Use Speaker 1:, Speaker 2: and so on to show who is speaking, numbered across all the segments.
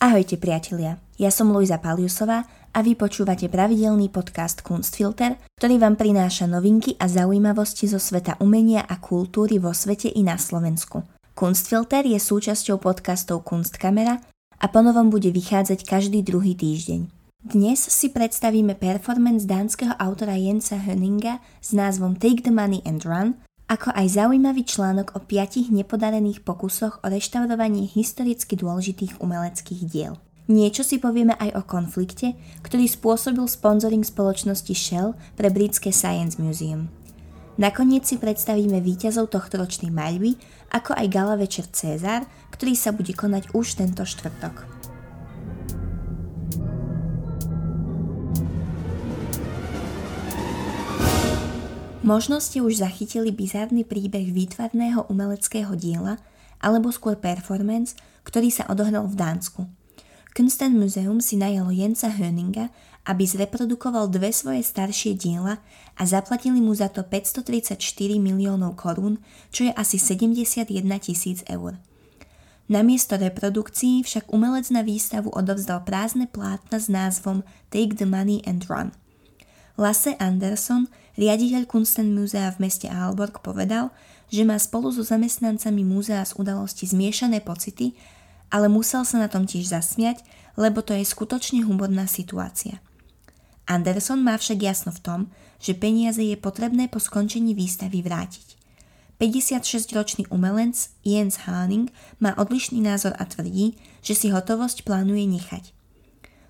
Speaker 1: Ahojte priatelia, ja som Luisa Paliusová a vy počúvate pravidelný podcast Kunstfilter, ktorý vám prináša novinky a zaujímavosti zo sveta umenia a kultúry vo svete i na Slovensku. Kunstfilter je súčasťou podcastov Kunstkamera a ponovom bude vychádzať každý druhý týždeň. Dnes si predstavíme performance dánskeho autora Jensa Höninga s názvom Take the Money and Run, ako aj zaujímavý článok o piatich nepodarených pokusoch o reštaurovanie historicky dôležitých umeleckých diel. Niečo si povieme aj o konflikte, ktorý spôsobil sponzoring spoločnosti Shell pre britské Science Museum. Nakoniec si predstavíme víťazov tohto ročnej maľby, ako aj gala večer Cezar, ktorý sa bude konať už tento štvrtok. Možno ste už zachytili bizarný príbeh výtvarného umeleckého diela alebo skôr performance, ktorý sa odohral v Dánsku. Kunsten Museum si najalo Jensa Höninga, aby zreprodukoval dve svoje staršie diela a zaplatili mu za to 534 miliónov korún, čo je asi 71 tisíc eur. Namiesto reprodukcií však umelec na výstavu odovzdal prázdne plátna s názvom Take the Money and Run. Lasse Anderson, Riaditeľ Kunstmusea v meste Aalborg povedal, že má spolu so zamestnancami múzea z udalosti zmiešané pocity, ale musel sa na tom tiež zasmiať, lebo to je skutočne humorná situácia. Anderson má však jasno v tom, že peniaze je potrebné po skončení výstavy vrátiť. 56-ročný umelec Jens Haning má odlišný názor a tvrdí, že si hotovosť plánuje nechať.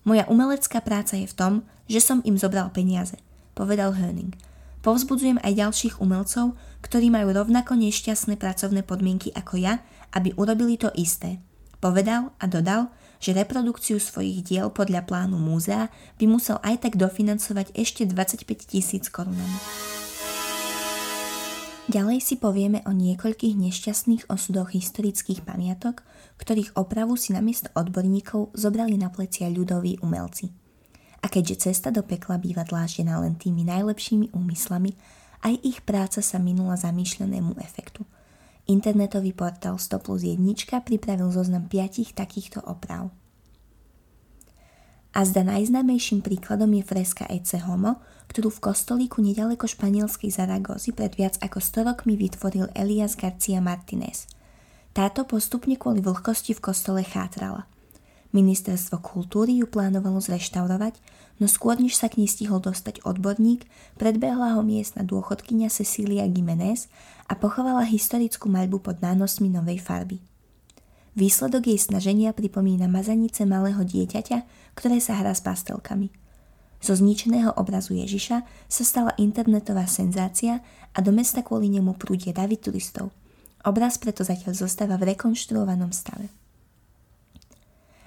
Speaker 1: Moja umelecká práca je v tom, že som im zobral peniaze, povedal Höning – Povzbudzujem aj ďalších umelcov, ktorí majú rovnako nešťastné pracovné podmienky ako ja, aby urobili to isté. Povedal a dodal, že reprodukciu svojich diel podľa plánu múzea by musel aj tak dofinancovať ešte 25 tisíc korunami. Ďalej si povieme o niekoľkých nešťastných osudoch historických pamiatok, ktorých opravu si namiesto odborníkov zobrali na plecia ľudoví umelci. A keďže cesta do pekla býva dláždená len tými najlepšími úmyslami, aj ich práca sa minula zamýšľanému efektu. Internetový portál 100 plus 1 pripravil zoznam piatich takýchto oprav. A zda najznámejším príkladom je freska Ece Homo, ktorú v kostolíku nedaleko španielskej Zaragozy pred viac ako 100 rokmi vytvoril Elias Garcia Martinez. Táto postupne kvôli vlhkosti v kostole chátrala – Ministerstvo kultúry ju plánovalo zreštaurovať, no skôr než sa k nej stihol dostať odborník, predbehla ho miestna dôchodkynia Cecília Gimenez a pochovala historickú maľbu pod nánosmi novej farby. Výsledok jej snaženia pripomína mazanice malého dieťaťa, ktoré sa hrá s pastelkami. Zo zničeného obrazu Ježiša sa stala internetová senzácia a do mesta kvôli nemu prúde davy turistov. Obraz preto zatiaľ zostáva v rekonštruovanom stave.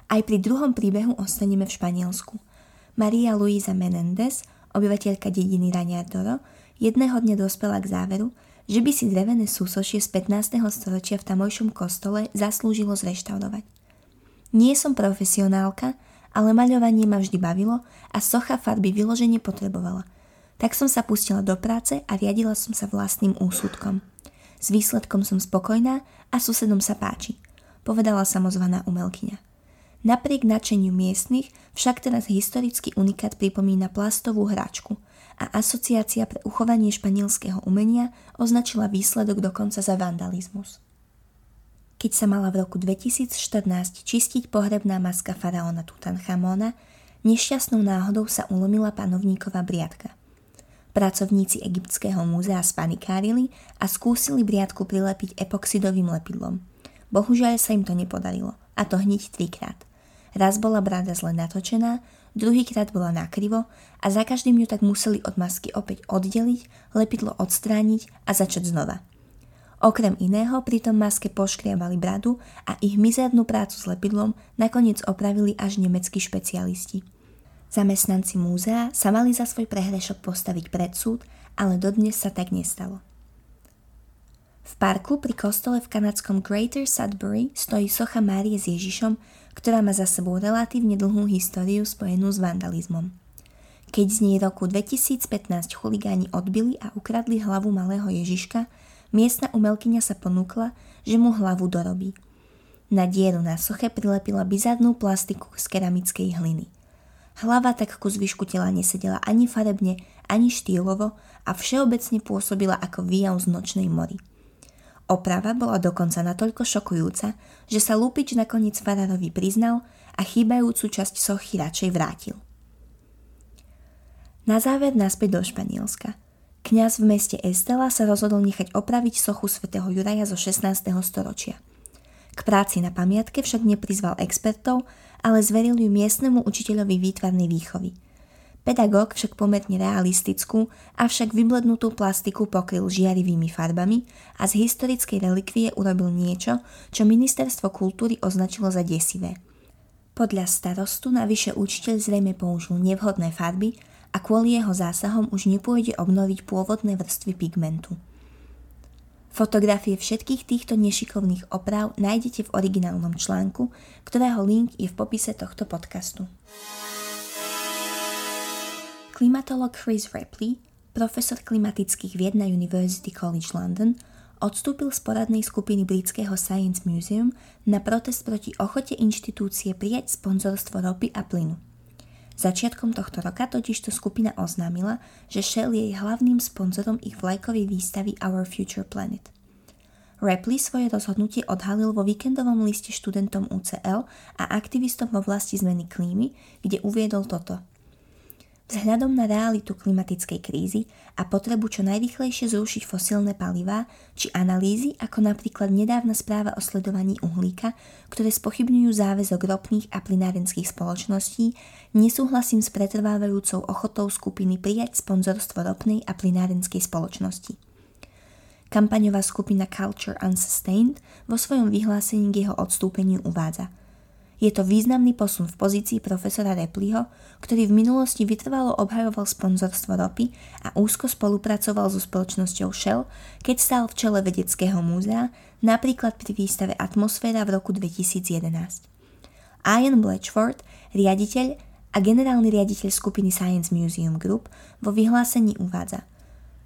Speaker 1: Aj pri druhom príbehu ostaneme v Španielsku. Maria Luisa Menendez, obyvateľka dediny Raňardoro, jedného dňa dospela k záveru, že by si drevené súsošie z 15. storočia v tamojšom kostole zaslúžilo zreštaurovať. Nie som profesionálka, ale maľovanie ma vždy bavilo a socha farby vyloženie potrebovala. Tak som sa pustila do práce a riadila som sa vlastným úsudkom. S výsledkom som spokojná a susedom sa páči, povedala samozvaná umelkyňa. Napriek nadšeniu miestnych však teraz historický unikát pripomína plastovú hračku a Asociácia pre uchovanie španielského umenia označila výsledok dokonca za vandalizmus. Keď sa mala v roku 2014 čistiť pohrebná maska faraóna Tutanchamona, nešťastnou náhodou sa ulomila panovníková briadka. Pracovníci egyptského múzea spanikárili a skúsili briadku prilepiť epoxidovým lepidlom. Bohužiaľ sa im to nepodarilo, a to hneď trikrát – Raz bola brada zle natočená, druhýkrát bola nakrivo a za každým ju tak museli od masky opäť oddeliť, lepidlo odstrániť a začať znova. Okrem iného pri tom maske poškriabali bradu a ich mizernú prácu s lepidlom nakoniec opravili až nemeckí špecialisti. Zamestnanci múzea sa mali za svoj prehrešok postaviť pred súd, ale dodnes sa tak nestalo. V parku pri kostole v kanadskom Greater Sudbury stojí socha Márie s Ježišom, ktorá má za sebou relatívne dlhú históriu spojenú s vandalizmom. Keď z nej roku 2015 chuligáni odbili a ukradli hlavu malého Ježiška, miestna umelkyňa sa ponúkla, že mu hlavu dorobí. Na dieru na soche prilepila bizarnú plastiku z keramickej hliny. Hlava tak ku zvyšku tela nesedela ani farebne, ani štýlovo a všeobecne pôsobila ako výjav z nočnej mori. Oprava bola dokonca natoľko šokujúca, že sa Lupič nakoniec farárovi priznal a chýbajúcu časť sochy radšej vrátil. Na záver naspäť do Španielska. Kňaz v meste Estela sa rozhodol nechať opraviť sochu svätého Juraja zo 16. storočia – k práci na pamiatke však neprizval expertov, ale zveril ju miestnemu učiteľovi výtvarnej výchovy. Pedagóg však pomerne realistickú, avšak vyblednutú plastiku pokryl žiarivými farbami a z historickej relikvie urobil niečo, čo ministerstvo kultúry označilo za desivé. Podľa starostu navyše učiteľ zrejme použil nevhodné farby a kvôli jeho zásahom už nepôjde obnoviť pôvodné vrstvy pigmentu. Fotografie všetkých týchto nešikovných oprav nájdete v originálnom článku, ktorého link je v popise tohto podcastu. Klimatolog Chris Ripley, profesor klimatických vied na University College London, odstúpil z poradnej skupiny britského Science Museum na protest proti ochote inštitúcie prijať sponzorstvo ropy a plynu. Začiatkom tohto roka totižto skupina oznámila, že Shell je jej hlavným sponzorom ich vlajkovej výstavy Our Future Planet. Rapley svoje rozhodnutie odhalil vo víkendovom liste študentom UCL a aktivistom v oblasti zmeny klímy, kde uviedol toto – Vzhľadom na realitu klimatickej krízy a potrebu čo najrychlejšie zrušiť fosílne palivá či analýzy ako napríklad nedávna správa o sledovaní uhlíka, ktoré spochybňujú záväzok ropných a plinárenských spoločností, nesúhlasím s pretrvávajúcou ochotou skupiny prijať sponzorstvo ropnej a plinárenskej spoločnosti. Kampaňová skupina Culture Unsustained vo svojom vyhlásení k jeho odstúpeniu uvádza – je to významný posun v pozícii profesora Repliho, ktorý v minulosti vytrvalo obhajoval sponzorstvo ropy a úzko spolupracoval so spoločnosťou Shell, keď stál v čele vedeckého múzea, napríklad pri výstave Atmosféra v roku 2011. Ian Blatchford, riaditeľ a generálny riaditeľ skupiny Science Museum Group, vo vyhlásení uvádza –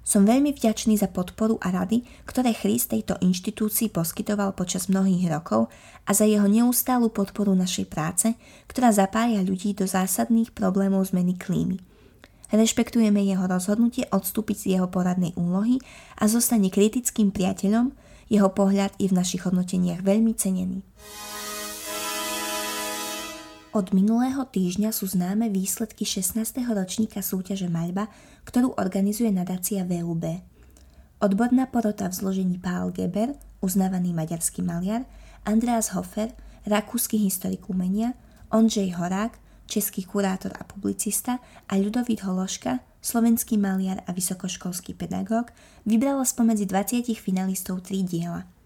Speaker 1: som veľmi vďačný za podporu a rady, ktoré Chris tejto inštitúcii poskytoval počas mnohých rokov a za jeho neustálu podporu našej práce, ktorá zapája ľudí do zásadných problémov zmeny klímy. Rešpektujeme jeho rozhodnutie odstúpiť z jeho poradnej úlohy a zostane kritickým priateľom, jeho pohľad je v našich hodnoteniach veľmi cenený. Od minulého týždňa sú známe výsledky 16. ročníka súťaže Maľba, ktorú organizuje nadácia VUB. Odborná porota v zložení Paul Geber, uznávaný maďarský maliar, Andreas Hofer, rakúsky historik umenia, Ondřej Horák, český kurátor a publicista a Ľudovít Hološka, slovenský maliar a vysokoškolský pedagóg, vybrala spomedzi 20 finalistov tri diela –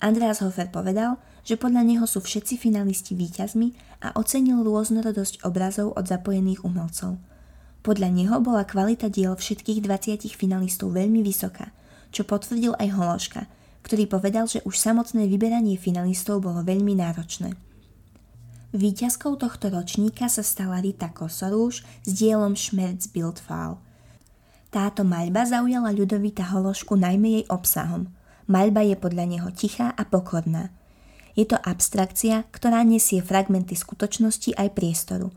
Speaker 1: Andreas Hofer povedal, že podľa neho sú všetci finalisti víťazmi a ocenil rôznorodosť obrazov od zapojených umelcov. Podľa neho bola kvalita diel všetkých 20 finalistov veľmi vysoká, čo potvrdil aj Hološka, ktorý povedal, že už samotné vyberanie finalistov bolo veľmi náročné. Výťazkou tohto ročníka sa stala Rita Kosorúš s dielom Schmerz Bildfall. Táto maľba zaujala ľudovita Hološku najmä jej obsahom – Maľba je podľa neho tichá a pokorná. Je to abstrakcia, ktorá nesie fragmenty skutočnosti aj priestoru.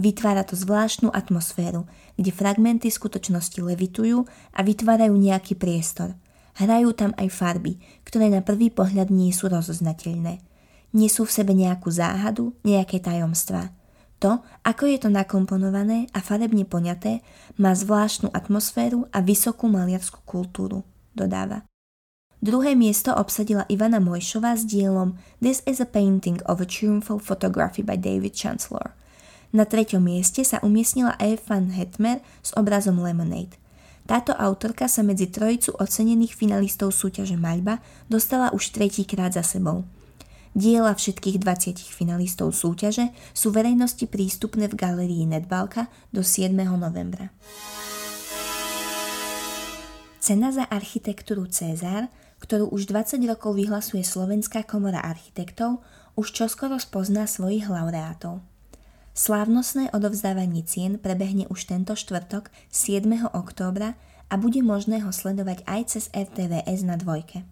Speaker 1: Vytvára to zvláštnu atmosféru, kde fragmenty skutočnosti levitujú a vytvárajú nejaký priestor. Hrajú tam aj farby, ktoré na prvý pohľad nie sú rozoznateľné. Nesú v sebe nejakú záhadu, nejaké tajomstvá. To, ako je to nakomponované a farebne poňaté, má zvláštnu atmosféru a vysokú maliarskú kultúru, dodáva. Druhé miesto obsadila Ivana Mojšová s dielom This is a painting of a triumphal photography by David Chancellor. Na treťom mieste sa umiestnila Eve van Hetmer s obrazom Lemonade. Táto autorka sa medzi trojicu ocenených finalistov súťaže Maľba dostala už tretíkrát za sebou. Diela všetkých 20 finalistov súťaže sú verejnosti prístupné v galerii Nedbalka do 7. novembra. Cena za architektúru Cezar ktorú už 20 rokov vyhlasuje Slovenská komora architektov, už čoskoro spozná svojich laureátov. Slávnostné odovzdávanie cien prebehne už tento štvrtok 7. októbra a bude možné ho sledovať aj cez RTVS na dvojke.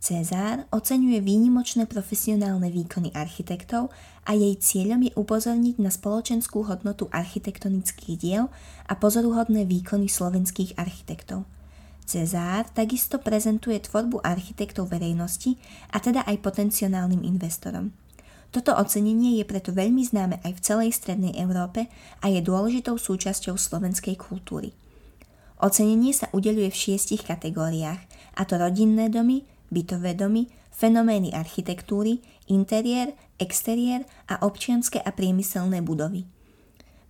Speaker 1: Cezár oceňuje výnimočné profesionálne výkony architektov a jej cieľom je upozorniť na spoločenskú hodnotu architektonických diel a pozoruhodné výkony slovenských architektov. Cezár takisto prezentuje tvorbu architektov verejnosti a teda aj potenciálnym investorom. Toto ocenenie je preto veľmi známe aj v celej strednej Európe a je dôležitou súčasťou slovenskej kultúry. Ocenenie sa udeľuje v šiestich kategóriách, a to rodinné domy, bytové domy, fenomény architektúry, interiér, exteriér a občianske a priemyselné budovy.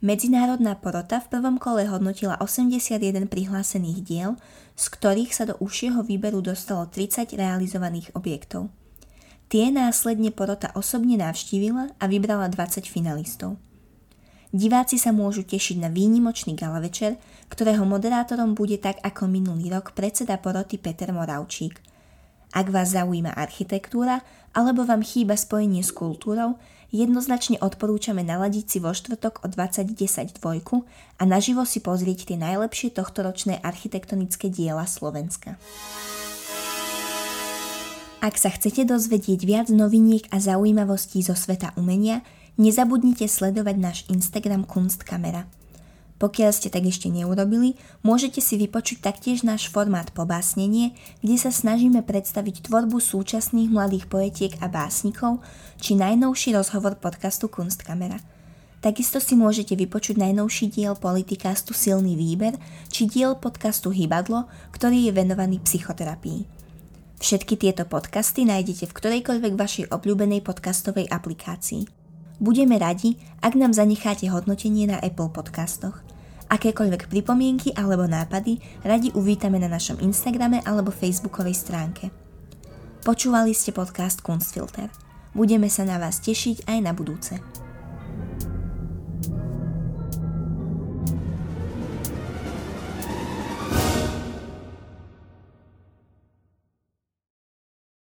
Speaker 1: Medzinárodná porota v prvom kole hodnotila 81 prihlásených diel, z ktorých sa do užšieho výberu dostalo 30 realizovaných objektov. Tie následne porota osobne navštívila a vybrala 20 finalistov. Diváci sa môžu tešiť na výnimočný gala večer, ktorého moderátorom bude tak ako minulý rok predseda poroty Peter Moravčík – ak vás zaujíma architektúra alebo vám chýba spojenie s kultúrou, jednoznačne odporúčame naladiť si vo štvrtok o 20.10 dvojku a naživo si pozrieť tie najlepšie tohtoročné architektonické diela Slovenska. Ak sa chcete dozvedieť viac noviniek a zaujímavostí zo sveta umenia, nezabudnite sledovať náš Instagram Kunstkamera – pokiaľ ste tak ešte neurobili, môžete si vypočuť taktiež náš formát Pobásnenie, kde sa snažíme predstaviť tvorbu súčasných mladých poetiek a básnikov, či najnovší rozhovor podcastu Kunstkamera. Takisto si môžete vypočuť najnovší diel politikastu Silný výber, či diel podcastu Hybadlo, ktorý je venovaný psychoterapii. Všetky tieto podcasty nájdete v ktorejkoľvek vašej obľúbenej podcastovej aplikácii. Budeme radi, ak nám zanecháte hodnotenie na Apple podcastoch. Akékoľvek pripomienky alebo nápady radi uvítame na našom Instagrame alebo Facebookovej stránke. Počúvali ste podcast Kunstfilter. Budeme sa na vás tešiť aj na budúce.